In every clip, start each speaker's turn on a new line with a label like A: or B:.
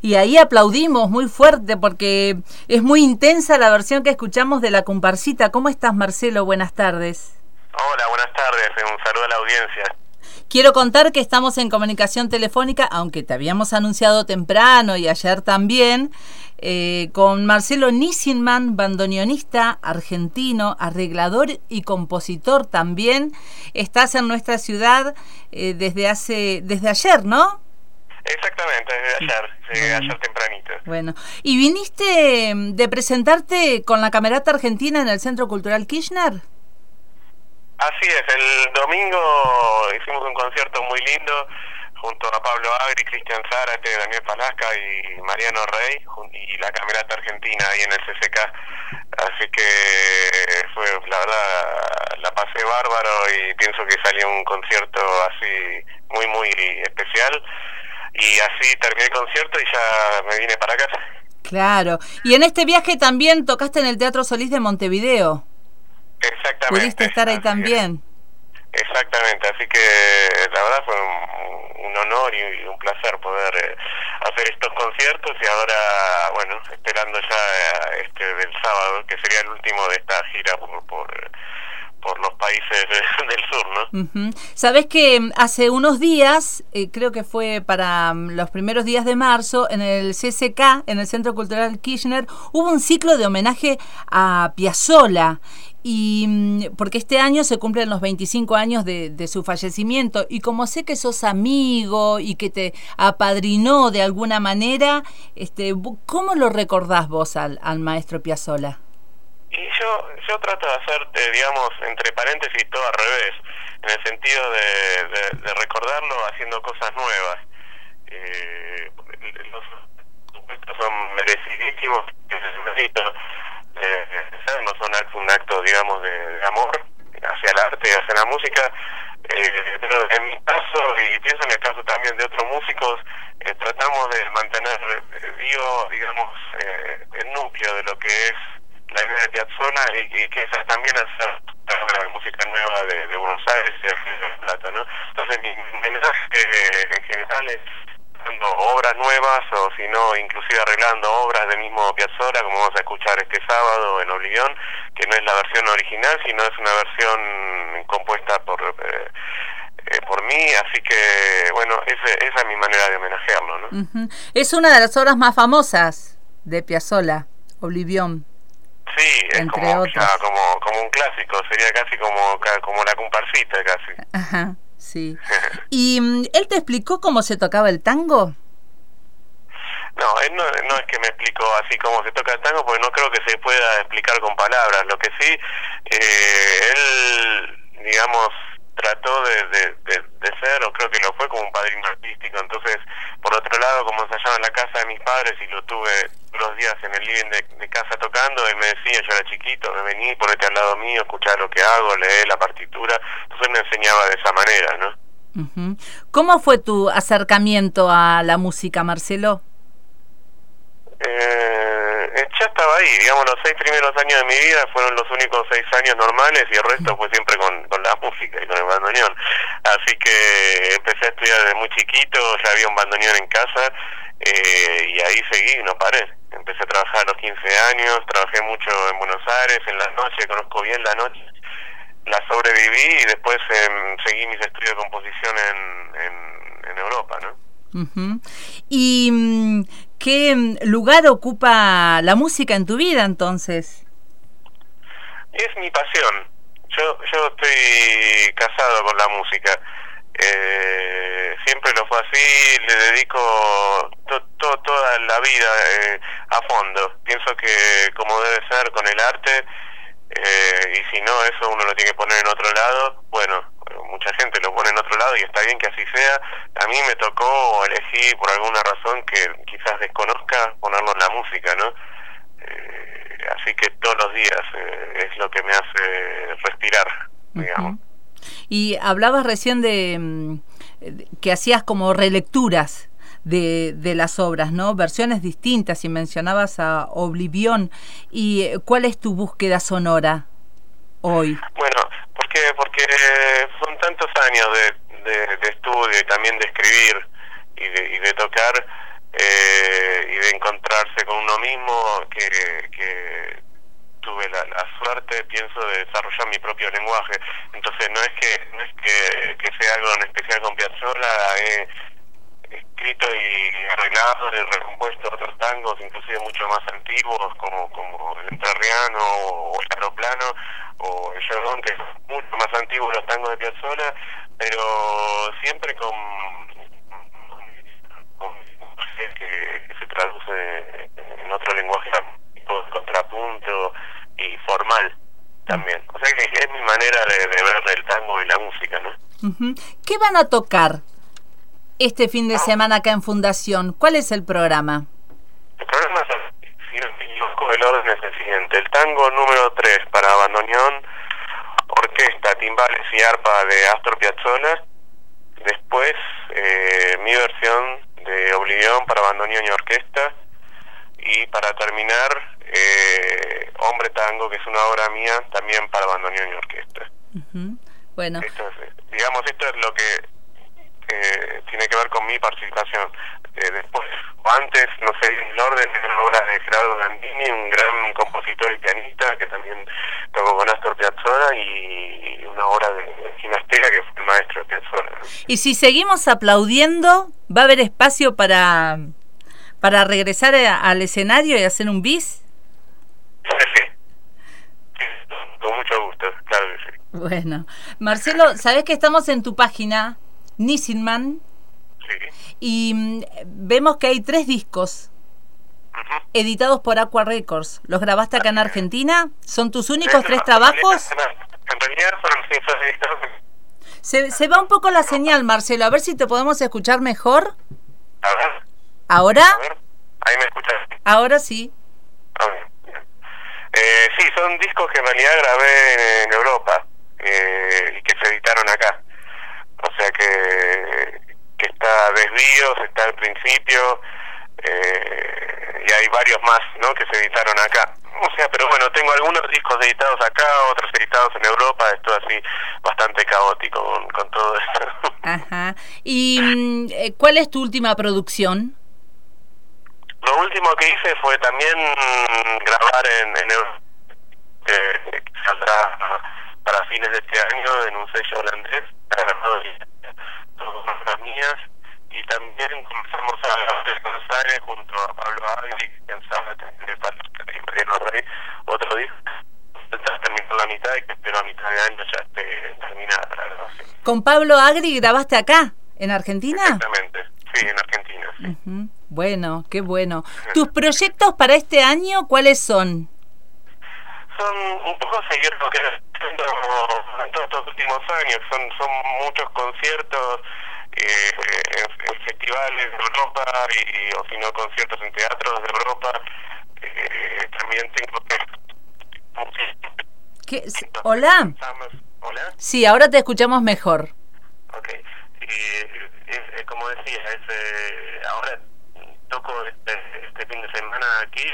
A: Y ahí aplaudimos muy fuerte porque es muy intensa la versión que escuchamos de la comparsita. ¿Cómo estás, Marcelo? Buenas tardes.
B: Hola, buenas tardes. Un saludo a la audiencia.
A: Quiero contar que estamos en comunicación telefónica, aunque te habíamos anunciado temprano y ayer también, eh, con Marcelo Nissinman, bandoneonista argentino, arreglador y compositor también. Estás en nuestra ciudad eh, desde hace, desde ayer, ¿no?
B: Exactamente, desde ayer, ayer tempranito.
A: Bueno, y viniste de presentarte con la Camerata Argentina en el Centro Cultural Kirchner.
B: Así es, el domingo hicimos un concierto muy lindo junto a Pablo Agri, Cristian Zárate, Daniel Palasca y Mariano Rey y la Camerata Argentina ahí en el CCK. Así que fue, la verdad, la pasé bárbaro y pienso que salió un concierto así muy, muy especial. Y así terminé el concierto y ya me vine para casa.
A: Claro. Y en este viaje también tocaste en el Teatro Solís de Montevideo.
B: Exactamente.
A: Pudiste estar ahí también.
B: Exactamente, así que la verdad fue un, honor y un placer poder eh, hacer estos conciertos y ahora, bueno, esperando ya eh, este del sábado, que sería el último de esta gira por, por, por los países del sur, ¿no?
A: Sabes que mm, hace unos días, eh, creo que fue para mm, los primeros días de marzo, en el CCK, en el Centro Cultural Kirchner, hubo un ciclo de homenaje a Piazzolla y mm, porque este año se cumplen los 25 años de, su fallecimiento y como sé que sos amigo y que te apadrinó de alguna manera, este, ¿cómo lo recordás vos al, al maestro Piazzolla?
B: Y yo, yo trato de hacer, eh, digamos, entre paréntesis, todo al revés, en el sentido de, recordarlo haciendo cosas nuevas. Eh, los supuestos son merecidísimos, eh, no son un acto, digamos, de, amor hacia el arte y hacia la música, eh, pero en mi caso, y pienso en el caso también de otros músicos, eh, tratamos de mantener vivo, digamos, el núcleo de lo que es la idea de Piazzolla y, que esa también hacer la música nueva de, Buenos Aires y de Plata, ¿no? Entonces mi mensaje en general es obras nuevas o si no inclusive arreglando obras del mismo Piazzolla como vamos a escuchar este sábado en Oblivión que no es la versión original sino es una versión compuesta por eh, eh, por mí así que bueno esa es mi manera de homenajearlo ¿no?
A: es una de las obras más famosas de Piazzolla Oblivión
B: Sí, es como, como, como un clásico, sería casi como, como la comparsita casi.
A: Ajá. Sí. ¿Y mm, él te explicó cómo se tocaba el tango?
B: No, él no, no, es que me explicó así cómo se toca el tango, porque no creo que se pueda explicar con palabras. Lo que sí, eh, él, digamos, trató de, de, ser, o creo que lo fue como un padrino artístico. Entonces, por otro lado, como ensayaba en la casa de mis padres y lo tuve los días en el living de, casa tocando, él me decía, yo era chiquito, me vení, ponete al lado mío, escuchar lo que hago, leer la partitura. Entonces él me enseñaba de esa manera, ¿no?
A: ¿Cómo fue tu acercamiento a la música, Marcelo?
B: Eh, ya estaba ahí, digamos, los seis primeros años de mi vida fueron los únicos seis años normales y el resto fue siempre con, con la música y con el bandoneón. Así que empecé a estudiar desde muy chiquito, ya había un bandoneón en casa eh, y ahí seguí, no paré. Empecé a trabajar a los 15 años, trabajé mucho en Buenos Aires, en la noche, conozco bien la noche, la sobreviví y después em, seguí mis estudios de composición en, en, en Europa, ¿no?
A: ¿Y mm, qué lugar ocupa la música en tu vida entonces?
B: Es mi pasión. Yo, yo estoy casado con la música. Eh, siempre lo fue así, le dedico toda la vida eh, a fondo. Pienso que como debe ser con el arte, eh, y si no, eso uno lo tiene que poner en otro lado, bueno, mucha gente lo pone en otro lado y está bien que así sea. A mí me tocó elegir por alguna razón que quizás desconozca ponerlo en la música, ¿no? Eh, así que todos los días eh, es lo que me hace respirar, digamos.
A: Y hablabas recién de mm, que hacías como relecturas de, de, las obras, ¿no? Versiones distintas y mencionabas a Oblivión. ¿Y eh, cuál es tu búsqueda sonora hoy?
B: Bueno, porque porque tantos años de, de, estudio y también de escribir y de, y de tocar eh, y de encontrarse con uno mismo que, que tuve la, suerte, pienso, de desarrollar mi propio lenguaje. Entonces no es que no es que, que sea algo en especial con Piazzolla, he escrito y arreglado y recompuesto otros tangos, inclusive mucho más antiguos, como, como el Enterriano o el Aeroplano o el Chevron, que es mucho más antiguo los tangos de Piazzolla, pero siempre con, con que, se traduce en otro lenguaje contrapunto y formal también. O sea que es mi manera de, ver el tango y la música, ¿no?
A: ¿Qué van a tocar este fin de semana acá en Fundación? ¿Cuál es el programa?
B: El programa es, el orden es el siguiente. El tango número 3 para bandoneón, orquesta, timbales y arpa de Astor Piazzolla. Después eh, mi versión de Oblivión para bandoneón y orquesta. Y para terminar, eh, Hombre Tango, que es una obra mía, también para bandoneón y orquesta.
A: Bueno.
B: digamos, esto es lo que eh, tiene que ver con mi participación. Eh, después, o antes, no sé, el orden es la obra de Gerardo Gandini, un gran compositor y pianista que también tocó con Astor Piazzolla y una obra de Ginastera que fue el maestro de Piazzolla.
A: Y si seguimos aplaudiendo, ¿va a haber espacio para, para regresar al escenario y hacer un bis?
B: Sí, con mucho gusto, claro que sí.
A: Bueno, Marcelo, ¿sabes que estamos en tu página, Nissinman?
B: Sí.
A: Y mm, vemos que hay tres discos editados por Aqua Records. ¿Los grabaste acá en Argentina? ¿Son tus únicos tres trabajos?
B: En realidad.
A: Se, se va un poco la señal, Marcelo. A ver si te podemos escuchar mejor.
B: A ver.
A: ¿Ahora?
B: A ver. Ahí me escuchas.
A: Ahora sí.
B: Eh, sí, son discos que en realidad grabé en Europa eh, y que se editaron acá. O sea que, que está al principio eh, y hay varios más ¿no? que se editaron acá. O sea, pero bueno, tengo algunos discos editados acá, otros editados en Europa, esto así bastante caótico con, con todo esto.
A: Ajá. ¿Y mm, eh, cuál es tu última producción?
B: Lo último que hice fue también grabar en, en que saldrá para fines de este año en un sello holandés, grabado las mías, y también comenzamos a Buenos Aires junto a Pablo Agri, que pensaba tener para otro disco. terminó la mitad y que espero a mitad de año ya esté terminada la grabación.
A: ¿Con Pablo Agri grabaste acá, en Argentina?
B: Exactamente, sí, en Argentina. Sí.
A: Bueno, qué bueno. ¿Tus proyectos para este año cuáles son?
B: Son un poco seguir lo que en todos estos últimos años. Son, son muchos conciertos eh, en, festivales de Europa y, o si no, conciertos en teatros de Europa. Eh, también tengo que...
A: ¿Qué? ¿Hola?
B: ¿Hola?
A: Sí, ahora te escuchamos mejor.
B: Ok. Y, como decía, es, eh, ahora toco este, este fin de semana aquí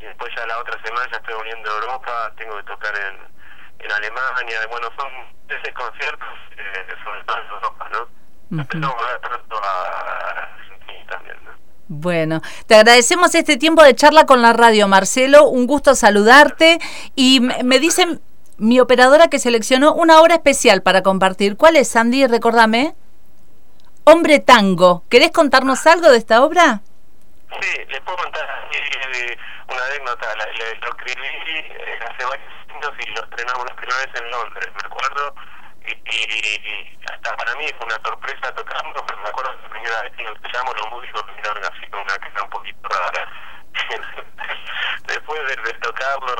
B: y después ya la otra semana ya estoy volviendo a Europa, tengo que tocar en, en Alemania, bueno, son 13 conciertos eh, sobre todo en Europa, ¿no? Uh -huh. ¿no?
A: Bueno, te agradecemos este tiempo de charla con la radio, Marcelo. Un gusto saludarte. Y me dicen mi operadora que seleccionó una hora especial para compartir. ¿Cuál es, Sandy? Recordame. Hombre Tango. ¿Querés contarnos algo de esta obra?
B: Sí, les puedo contar una anécdota. La, lo escribí eh, hace varios años y lo estrenamos la primera vez en Londres, me acuerdo. Y, y, hasta para mí fue una sorpresa tocando, pero me acuerdo la primera vez que nos escuchamos los músicos miraron así con una cara un poquito rara. Después de, de, tocarlo,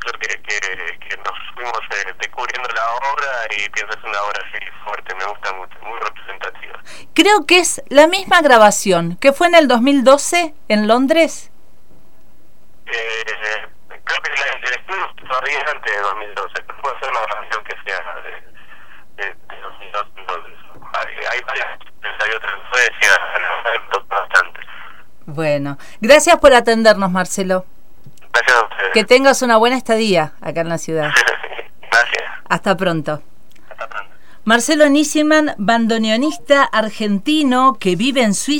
B: creo que, que, que nos fuimos eh, descubriendo la obra y pienso es una obra así fuerte, me gusta mucho, muy representativa.
A: Creo que es la misma grabación, que fue en el 2012 en Londres.
B: Eh, creo que el, estudio todavía es antes de 2012, pero puede ser la grabación que sea de, de 2012 en Londres. Hay, hay varias, hay otras en Suecia, bastante.
A: Bueno, gracias por atendernos, Marcelo. Que tengas una buena estadía acá en la ciudad.
B: gracias. Hasta pronto.
A: Marcelo Nissiman, bandoneonista argentino que vive en Suiza.